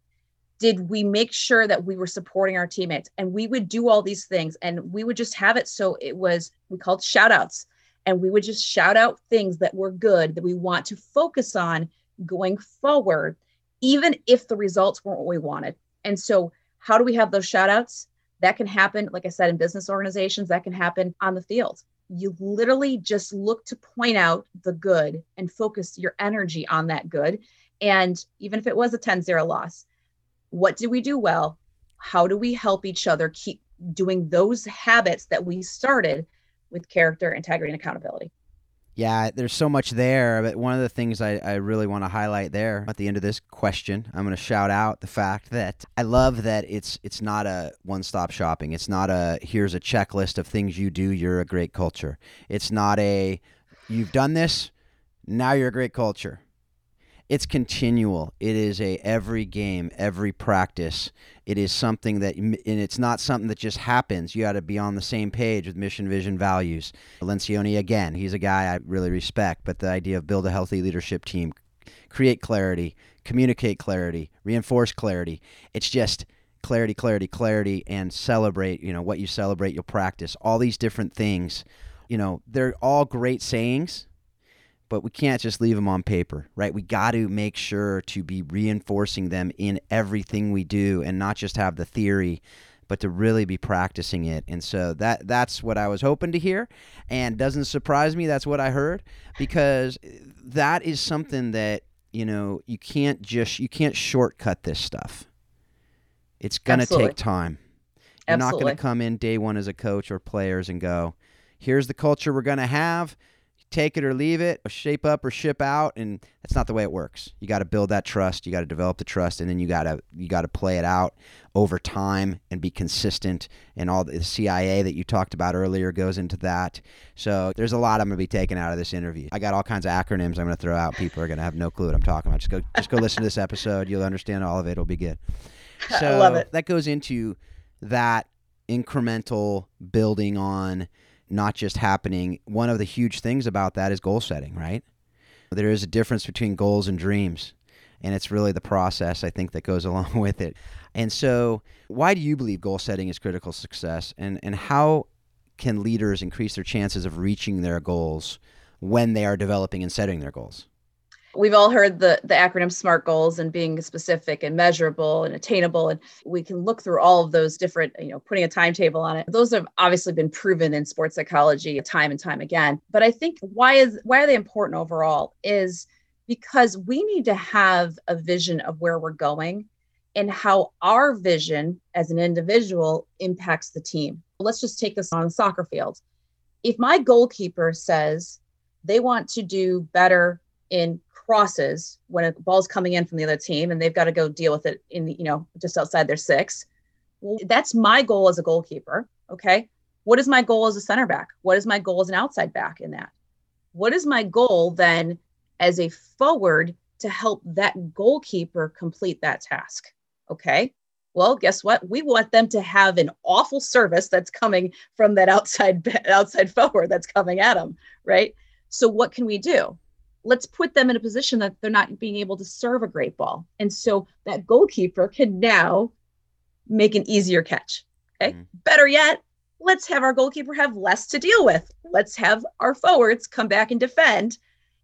Did we make sure that we were supporting our teammates? And we would do all these things and we would just have it so it was, we called shout outs. And we would just shout out things that were good that we want to focus on going forward, even if the results weren't what we wanted. And so, how do we have those shout outs? That can happen, like I said, in business organizations, that can happen on the field you literally just look to point out the good and focus your energy on that good. And even if it was a 10 0 loss, what do we do well? How do we help each other keep doing those habits that we started with character, integrity, and accountability? Yeah, there's so much there. But one of the things I, I really want to highlight there at the end of this question, I'm going to shout out the fact that I love that it's it's not a one stop shopping. It's not a here's a checklist of things you do. You're a great culture. It's not a you've done this. Now you're a great culture it's continual. It is a every game, every practice. It is something that, and it's not something that just happens. You got to be on the same page with mission, vision, values. Lencioni again, he's a guy I really respect. But the idea of build a healthy leadership team, create clarity, communicate clarity, reinforce clarity. It's just clarity, clarity, clarity, and celebrate. You know what you celebrate, you'll practice. All these different things. You know, they're all great sayings but we can't just leave them on paper, right? We got to make sure to be reinforcing them in everything we do and not just have the theory but to really be practicing it. And so that that's what I was hoping to hear and doesn't surprise me that's what I heard because that is something that, you know, you can't just you can't shortcut this stuff. It's going to take time. You're Absolutely. not going to come in day 1 as a coach or players and go, "Here's the culture we're going to have." Take it or leave it, or shape up or ship out, and that's not the way it works. You got to build that trust, you got to develop the trust, and then you got to you got to play it out over time and be consistent. And all the CIA that you talked about earlier goes into that. So there's a lot I'm going to be taking out of this interview. I got all kinds of acronyms I'm going to throw out. People are going to have no clue what I'm talking about. Just go just go listen to this episode. You'll understand all of it. It'll be good. So I love it. That goes into that incremental building on not just happening. One of the huge things about that is goal setting, right? There is a difference between goals and dreams, and it's really the process I think that goes along with it. And so, why do you believe goal setting is critical success, and and how can leaders increase their chances of reaching their goals when they are developing and setting their goals? We've all heard the the acronym smart goals and being specific and measurable and attainable and we can look through all of those different you know putting a timetable on it those have obviously been proven in sports psychology time and time again but i think why is why are they important overall is because we need to have a vision of where we're going and how our vision as an individual impacts the team. Let's just take this on the soccer field. If my goalkeeper says they want to do better in crosses when a ball's coming in from the other team and they've got to go deal with it in you know, just outside their six, well, that's my goal as a goalkeeper. Okay. What is my goal as a center back? What is my goal as an outside back in that? What is my goal then as a forward to help that goalkeeper complete that task? Okay. Well, guess what? We want them to have an awful service that's coming from that outside outside forward that's coming at them, right? So what can we do? Let's put them in a position that they're not being able to serve a great ball. And so that goalkeeper can now make an easier catch. Okay. Mm-hmm. Better yet, let's have our goalkeeper have less to deal with. Let's have our forwards come back and defend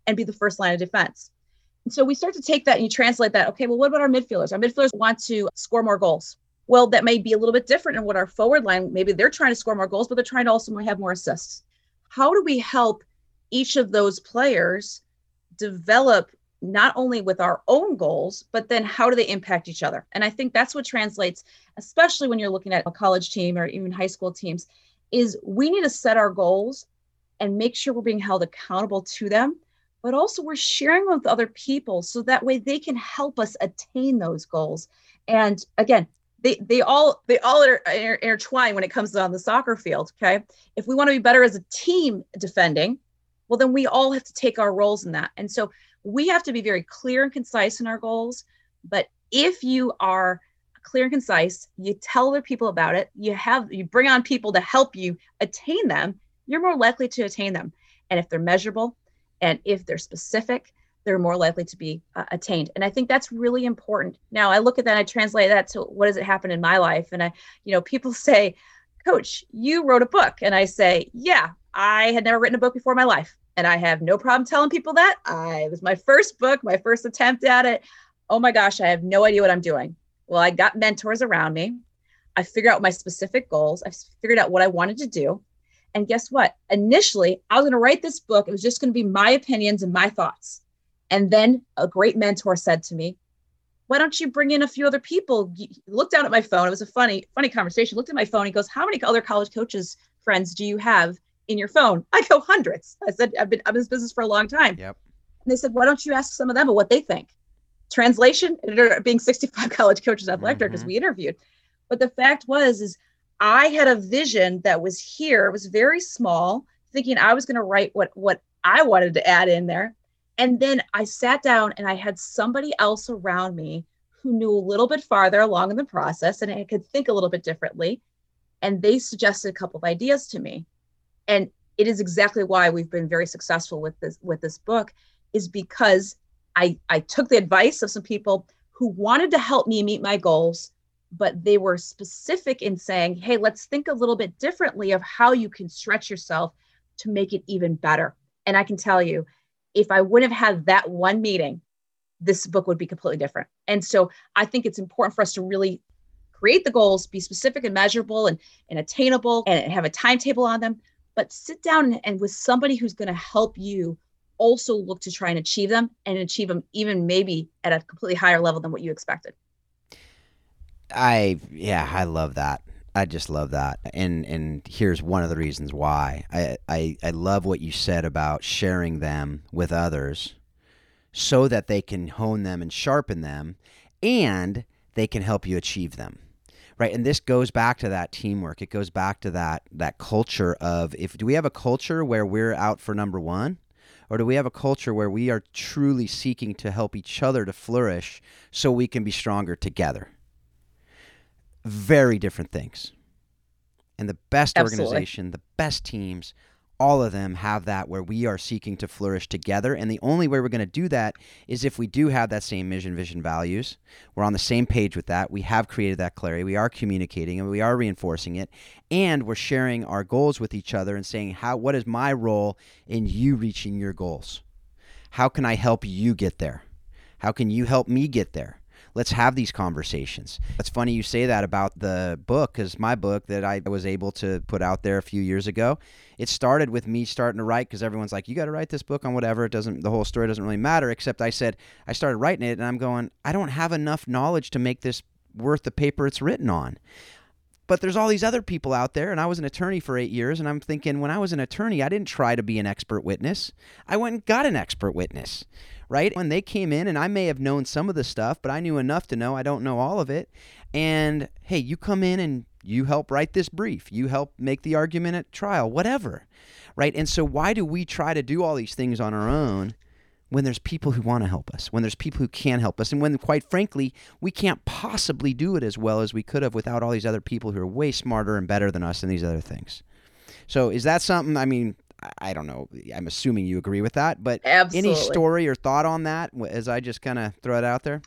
and be the first line of defense. And so we start to take that and you translate that. Okay, well, what about our midfielders? Our midfielders want to score more goals. Well, that may be a little bit different in what our forward line, maybe they're trying to score more goals, but they're trying to also have more assists. How do we help each of those players develop not only with our own goals, but then how do they impact each other? And I think that's what translates, especially when you're looking at a college team or even high school teams, is we need to set our goals and make sure we're being held accountable to them, but also we're sharing with other people so that way they can help us attain those goals. And again, they they all they all are intertwined when it comes on the soccer field. Okay, if we want to be better as a team defending, well then we all have to take our roles in that. And so we have to be very clear and concise in our goals. But if you are clear and concise, you tell other people about it, you have you bring on people to help you attain them, you're more likely to attain them. And if they're measurable and if they're specific, they're more likely to be uh, attained. And I think that's really important. Now I look at that, I translate that to what does it happen in my life? And I, you know, people say, Coach, you wrote a book. And I say, Yeah, I had never written a book before in my life. And I have no problem telling people that. I it was my first book, my first attempt at it. Oh my gosh, I have no idea what I'm doing. Well, I got mentors around me. I figured out my specific goals. I figured out what I wanted to do. And guess what? Initially, I was going to write this book. It was just going to be my opinions and my thoughts. And then a great mentor said to me, why don't you bring in a few other people? He looked down at my phone. It was a funny, funny conversation. Looked at my phone. He goes, How many other college coaches friends do you have? In your phone? I go hundreds. I said, I've been, I'm in this business for a long time. Yep. And they said, why don't you ask some of them what they think? Translation, being 65 college coaches athletic mm-hmm. directors we interviewed. But the fact was, is I had a vision that was here. It was very small, thinking I was going to write what what I wanted to add in there. And then I sat down and I had somebody else around me who knew a little bit farther along in the process and I could think a little bit differently. And they suggested a couple of ideas to me and it is exactly why we've been very successful with this with this book is because I I took the advice of some people who wanted to help me meet my goals but they were specific in saying hey let's think a little bit differently of how you can stretch yourself to make it even better. And I can tell you if I wouldn't have had that one meeting this book would be completely different. And so I think it's important for us to really create the goals be specific and measurable and, and attainable and have a timetable on them but sit down and with somebody who's going to help you also look to try and achieve them and achieve them even maybe at a completely higher level than what you expected. I yeah, I love that. I just love that. And and here's one of the reasons why. I, I, I love what you said about sharing them with others so that they can hone them and sharpen them and they can help you achieve them right and this goes back to that teamwork. It goes back to that that culture of if do we have a culture where we're out for number one? Or do we have a culture where we are truly seeking to help each other to flourish so we can be stronger together? Very different things. And the best Absolutely. organization the best teams all of them have that where we are seeking to flourish together. And the only way we're going to do that is if we do have that same mission, vision, values. We're on the same page with that. We have created that clarity. We are communicating and we are reinforcing it. And we're sharing our goals with each other and saying, how, what is my role in you reaching your goals? How can I help you get there? How can you help me get there? Let's have these conversations. It's funny you say that about the book because my book that I was able to put out there a few years ago, it started with me starting to write because everyone's like, you got to write this book on whatever. It doesn't, the whole story doesn't really matter. Except I said, I started writing it and I'm going, I don't have enough knowledge to make this worth the paper it's written on. But there's all these other people out there, and I was an attorney for eight years, and I'm thinking when I was an attorney, I didn't try to be an expert witness. I went and got an expert witness, right? When they came in, and I may have known some of the stuff, but I knew enough to know I don't know all of it. And hey, you come in and you help write this brief, you help make the argument at trial, whatever, right? And so, why do we try to do all these things on our own? When there's people who want to help us, when there's people who can help us, and when, quite frankly, we can't possibly do it as well as we could have without all these other people who are way smarter and better than us in these other things. So, is that something? I mean, I don't know. I'm assuming you agree with that, but Absolutely. any story or thought on that as I just kind of throw it out there?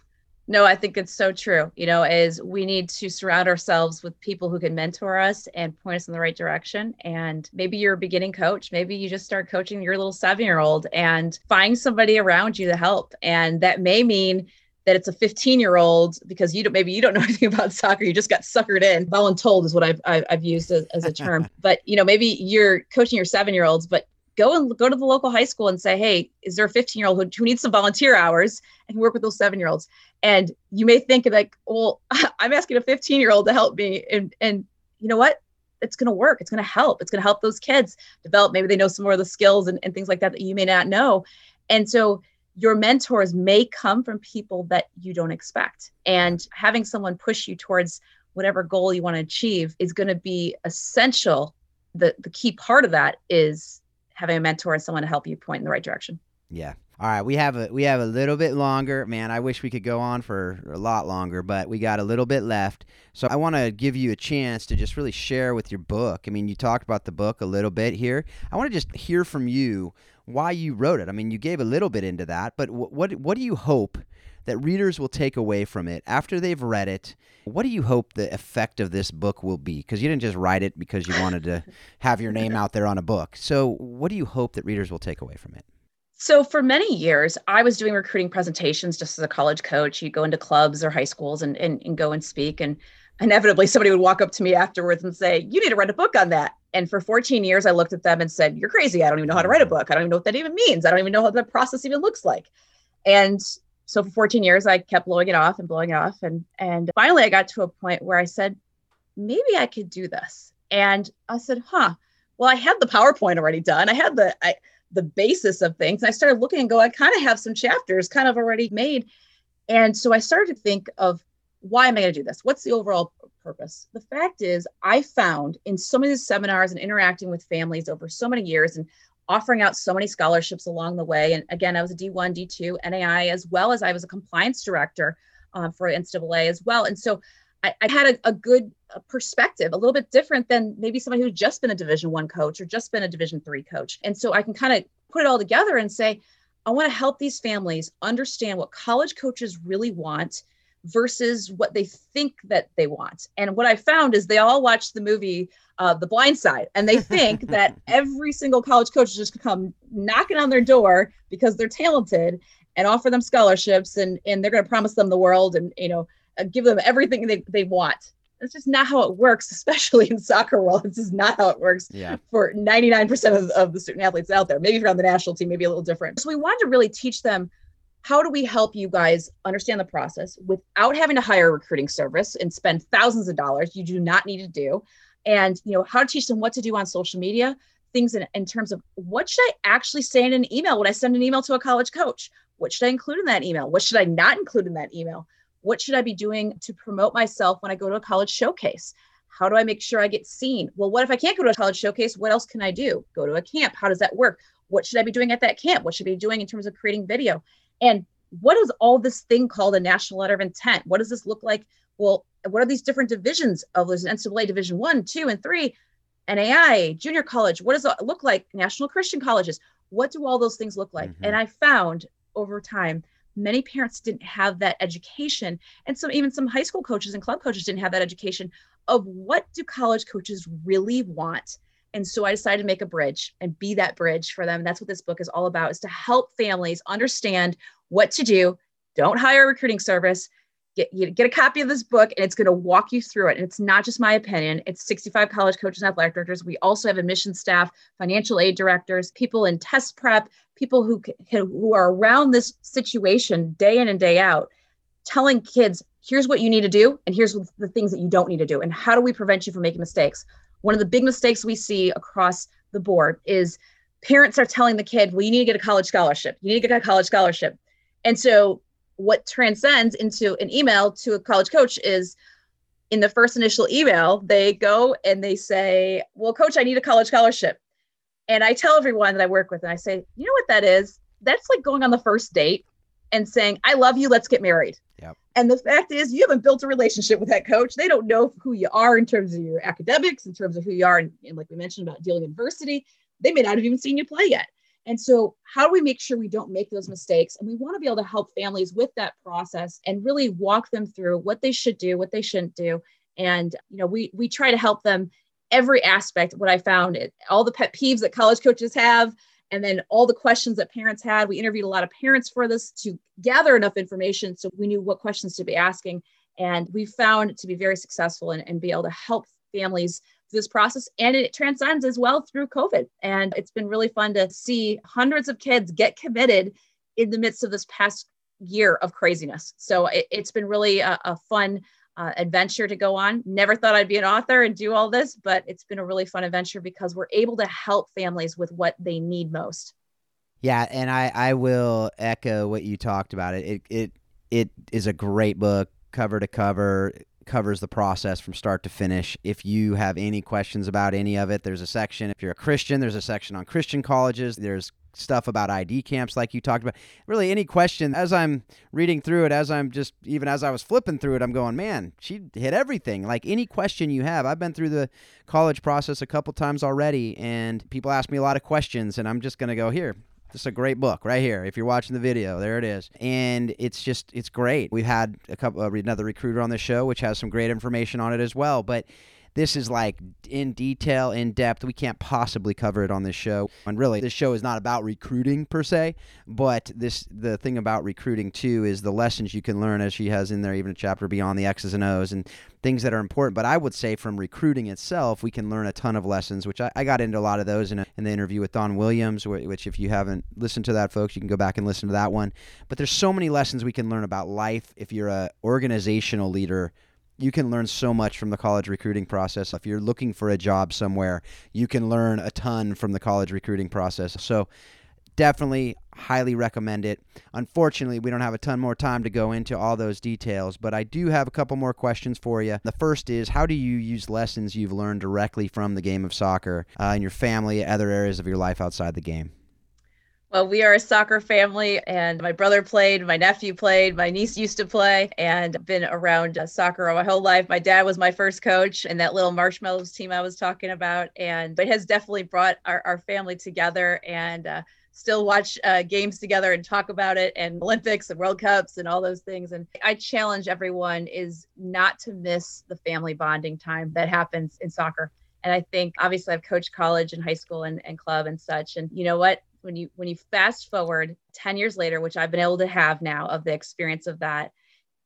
No, I think it's so true. You know, is we need to surround ourselves with people who can mentor us and point us in the right direction. And maybe you're a beginning coach. Maybe you just start coaching your little seven year old and find somebody around you to help. And that may mean that it's a 15 year old because you don't maybe you don't know anything about soccer you just got suckered in voluntold is what i've i've, used as, as a term but you know maybe you're coaching your seven year olds but go and go to the local high school and say, hey, is there a 15 year old who, who needs some volunteer hours and work with those seven year olds? And you may think like, well, I'm asking a 15 year old to help me. And, and you know what? It's going to work. It's going to help. It's going to help those kids develop. Maybe they know some more of the skills and, and things like that that you may not know. And so your mentors may come from people that you don't expect. And having someone push you towards whatever goal you want to achieve is going to be essential. The, the key part of that is having a mentor and someone to help you point in the right direction. Yeah. All right, we have a we have a little bit longer. Man, I wish we could go on for a lot longer, but we got a little bit left. So I want to give you a chance to just really share with your book. I mean, you talked about the book a little bit here. I want to just hear from you why you wrote it. I mean, you gave a little bit into that, but what what, what do you hope that readers will take away from it after they've read it? What do you hope the effect of this book will be? Because you didn't just write it because you wanted to have your name out there on a book. So, what do you hope that readers will take away from it? So, for many years, I was doing recruiting presentations just as a college coach. You go into clubs or high schools and, and, and go and speak. And inevitably, somebody would walk up to me afterwards and say, You need to write a book on that. And for 14 years, I looked at them and said, You're crazy. I don't even know how to write a mm-hmm. book. I don't even know what that even means. I don't even know how the process even looks like. And so for 14 years i kept blowing it off and blowing it off. And and finally i got to a point where i said maybe i could do this. And i said huh. Well i had the powerpoint already done. I had the I, the basis of things. And i started looking and go i kind of have some chapters kind of already made. And so i started to think of why am i going to do this? What's the overall purpose? The fact is i found in so many seminars and interacting with families over so many years and offering out so many scholarships along the way. And again, I was a D1, D2, NAIA, as well as I was a compliance director um, for NCAA as well. And so I, I had a, a good uh, perspective, a little bit different than maybe somebody who's just been a Division One coach or just been a Division Three coach. And so I can kind of put it all together and say, I want to help these families understand what college coaches really want versus what they think that they want. And what I found is they all watch the movie uh, The Blind Side and they think that every single college coach is just come knocking on their door because they're talented and offer them scholarships and, and they're going to promise them the world and, you know, uh, give them everything they, they want. That's just not how it works, especially in soccer world. This is not how it works yeah. for 99% of, of the student athletes out there. Maybe if you're on the national team, maybe a little different. So we wanted to really teach them how do we help you guys understand the process without having to hire a recruiting service and spend thousands of dollars you do not need to do? And you know how to teach them what to do on social media things in, in terms of what should i actually say in an email when i send an email to a college coach? What should i include in that email? What should i not include in that email? What should i be doing to promote myself when i go to a college showcase? How do i make sure i get seen? Well what if i can't go to a college showcase? What else can i do? Go to a camp. How does that work? What should i be doing at that camp? What should i be doing in terms of creating video and what is all this thing called a national letter of intent? What does this look like? Well, what are these different divisions of this NCAA Division One, Two, and Three, NAIA, junior college? What does it look like? National Christian colleges. What do all those things look like? Mm-hmm. And I found over time, many parents didn't have that education, and some even some high school coaches and club coaches didn't have that education of what do college coaches really want and so I decided to make a bridge and be that bridge for them. That's what this book is all about is to help families understand what to do. Don't hire a recruiting service. get get a copy of this book and it's going to walk you through it and it's not just my opinion it's 65 college coaches and athletic directors we also have admission staff financial aid directors people in test prep people who who are around this situation day in and day out telling kids here's what you need to do and here's the things that you don't need to do and how do we prevent you from making mistakes one of the big mistakes we see across the board is parents are telling the kid well you need to get a college scholarship you need to get a college scholarship and so what transcends into an email to a college coach is in the first initial email, they go and they say, Well, coach, I need a college scholarship. And I tell everyone that I work with, and I say, You know what that is? That's like going on the first date and saying, I love you, let's get married. Yep. And the fact is, you haven't built a relationship with that coach. They don't know who you are in terms of your academics, in terms of who you are, and, and like we mentioned about dealing with adversity. They may not have even seen you play yet. And so, how do we make sure we don't make those mistakes? And we want to be able to help families with that process and really walk them through what they should do, what they shouldn't do. And, you know, we, we try to help them every aspect. What I found, all the pet peeves that college coaches have, and then all the questions that parents had. We interviewed a lot of parents for this to gather enough information so we knew what questions to be asking. And we found to be very successful and, and be able to help families through this process and it transcends as well through COVID. And it's been really fun to see hundreds of kids get committed in the midst of this past year of craziness. So it, has been really a, a fun uh, adventure to go on. Never thought I'd be an author and do all this, but it's been a really fun adventure because we're able to help families with what they need most. Yeah, and I I will echo what you talked about. It it it, it is a great book, cover to cover covers the process from start to finish. If you have any questions about any of it, there's a section. If you're a Christian, there's a section on Christian colleges. There's stuff about ID camps like you talked about. Really, any question as I'm reading through it, as I'm just even as I was flipping through it, I'm going, man, she hit everything. Like any question you have, I've been through the college process a couple times already, and people ask me a lot of questions, and I'm just gonna go here. This is a great book right here. If you're watching the video, there it is, and it's just it's great. We've had a couple uh, another recruiter on the show, which has some great information on it as well. But this is like in detail, in depth. We can't possibly cover it on this show. And really, this show is not about recruiting per se, but this the thing about recruiting too is the lessons you can learn, as she has in there, even a chapter beyond the X's and O's and things that are important. But I would say from recruiting itself, we can learn a ton of lessons, which I, I got into a lot of those in, a, in the interview with Don Williams, which if you haven't listened to that, folks, you can go back and listen to that one. But there's so many lessons we can learn about life if you're a organizational leader you can learn so much from the college recruiting process. If you're looking for a job somewhere, you can learn a ton from the college recruiting process. So, definitely highly recommend it. Unfortunately, we don't have a ton more time to go into all those details, but I do have a couple more questions for you. The first is how do you use lessons you've learned directly from the game of soccer uh, in your family, other areas of your life outside the game? Well, we are a soccer family, and my brother played, my nephew played, my niece used to play, and been around uh, soccer my whole life. My dad was my first coach in that little marshmallows team I was talking about, and it has definitely brought our, our family together and uh, still watch uh, games together and talk about it, and Olympics and World Cups and all those things. And I challenge everyone is not to miss the family bonding time that happens in soccer. And I think obviously I've coached college and high school and, and club and such. And you know what? When you when you fast forward 10 years later which i've been able to have now of the experience of that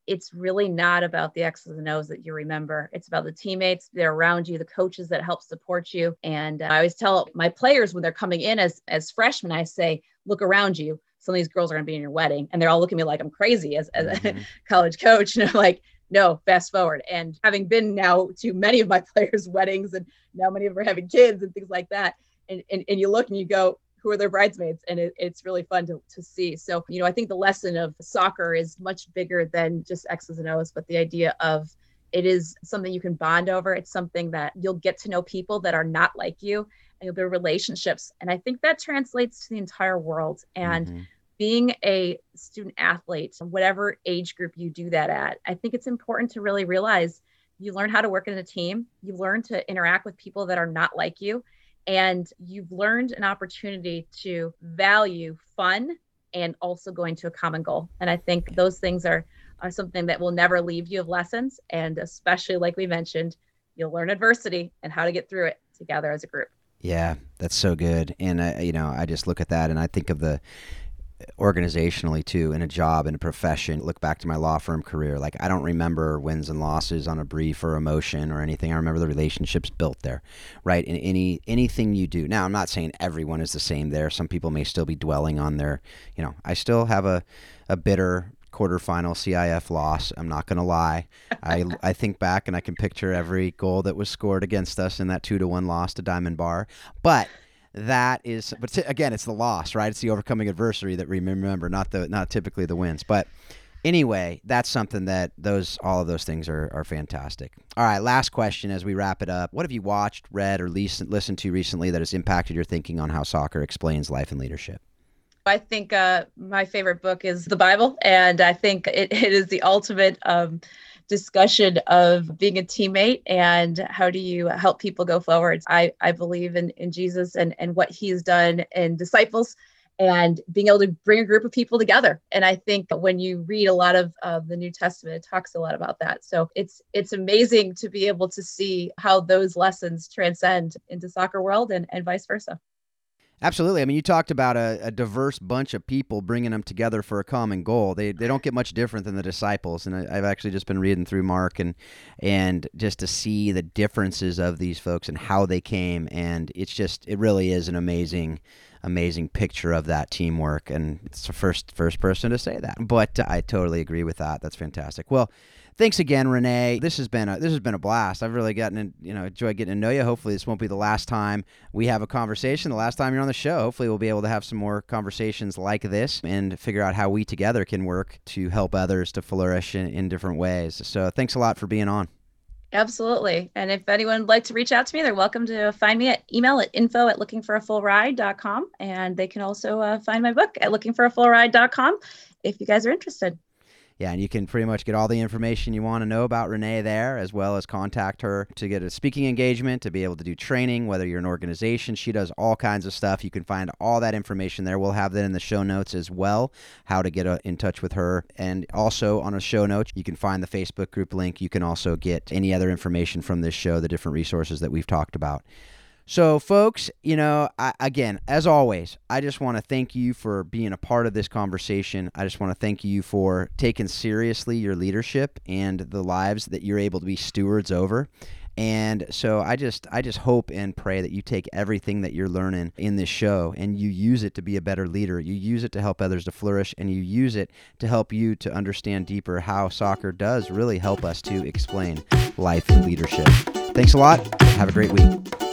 it's really not about the x's and o's that you remember. It's about the teammates that are around you the coaches that help support you. And uh, i always tell my players when they're coming in as as freshmen i say look around you. Some of these girls are going to be in your wedding. And they're all looking at me like i'm crazy as, as mm-hmm. a college coach. And i'm like no fast forward. And having been now to many of my players weddings and now many of them are having kids and things like that and, and, and you look and you go who are their bridesmaids and it, it's really fun to, to see. So you know i think the lesson of soccer is much bigger than just x's and o's but the idea of it is something you can bond over. It's something that you'll get to know people that are not like you and you'll build relationships. And i think that translates to the entire world. And mm-hmm. being a student athlete whatever age group you do that at i think it's important to really realize you learn how to work in a team. You learn to interact with people that are not like you and you've learned an opportunity to value fun and also going to a common goal. And I think those things are, are something that will never leave you of lessons. And especially, like we mentioned, you'll learn adversity and how to get through it together as a group. Yeah, that's so good. And, uh, you know, I just look at that and I think of the, organizationally too in a job in a profession look back to my law firm career like i don't remember wins and losses on a brief or a motion or anything i remember the relationships built there right in any anything you do now i'm not saying everyone is the same there some people may still be dwelling on their you know i still have a, a bitter quarterfinal CIF loss. I'm not going to lie. I, I think back and I can picture every goal that was scored against us in that two to one loss to Diamond Bar. But that is but t- again it's the loss right? It's the overcoming adversary that we remember not the not typically the wins. But anyway that's something that those all of those things are, are fantastic. All right last question as we wrap it up. What have you watched read or listened listened to recently that has impacted your thinking on how soccer explains life and leadership? I think uh, my favorite book is the Bible, and I think it, it is the ultimate um, discussion of being a teammate and how do you help people go forward. I, I believe in, in Jesus and, and what he's done in disciples and being able to bring a group of people together. And I think when you read a lot of uh, the New Testament, it talks a lot about that. So it's it's amazing to be able to see how those lessons transcend into soccer world and, and vice versa. Absolutely. I mean, you talked about a, a, diverse bunch of people bringing them together for a common goal. They, they don't get much different than the disciples. And I, have actually just been reading through Mark and and just to see the differences of these folks and how they came. And it's just it really is an amazing amazing picture of that teamwork. And it's the first first person to say that. But I totally agree with that. That's fantastic. Well thanks again, Renee. This has been a this has been a blast. I've really gotten in, you know enjoyed getting to know you. Hopefully, this won't be the last time we have a conversation. The last time you're on the show. Hopefully, we'll be able to have some more conversations like this and figure out how we together can work to help others to flourish in, in different ways. So, thanks a lot for being on. Absolutely. And if anyone would like to reach out to me, they're welcome to find me at email at info at lookingforafullride.com. And they can also uh, find my book at lookingforafullride.com if you guys are interested yeah, and you can pretty much get all the information you want to know about Renee there, as well as contact her to get a speaking engagement, to be able to do training, whether you're an organization. She does all kinds of stuff. You can find all that information there. We'll have that in the show notes as well, how to get uh, in touch with her. And also on a show note, you can find the Facebook group link. You can also get any other information from this show, the different resources that we've talked about. So, folks, you know, I, again, as always, I just want to thank you for being a part of this conversation. I just want to thank you for taking seriously your leadership and the lives that you're able to be stewards over. And so I just I just hope and pray that you take everything that you're learning in this show and you use it to be a better leader. You use it to help others to flourish and you use it to help you to understand deeper how soccer does really help us to explain life and leadership. Thanks a lot. Have a great week.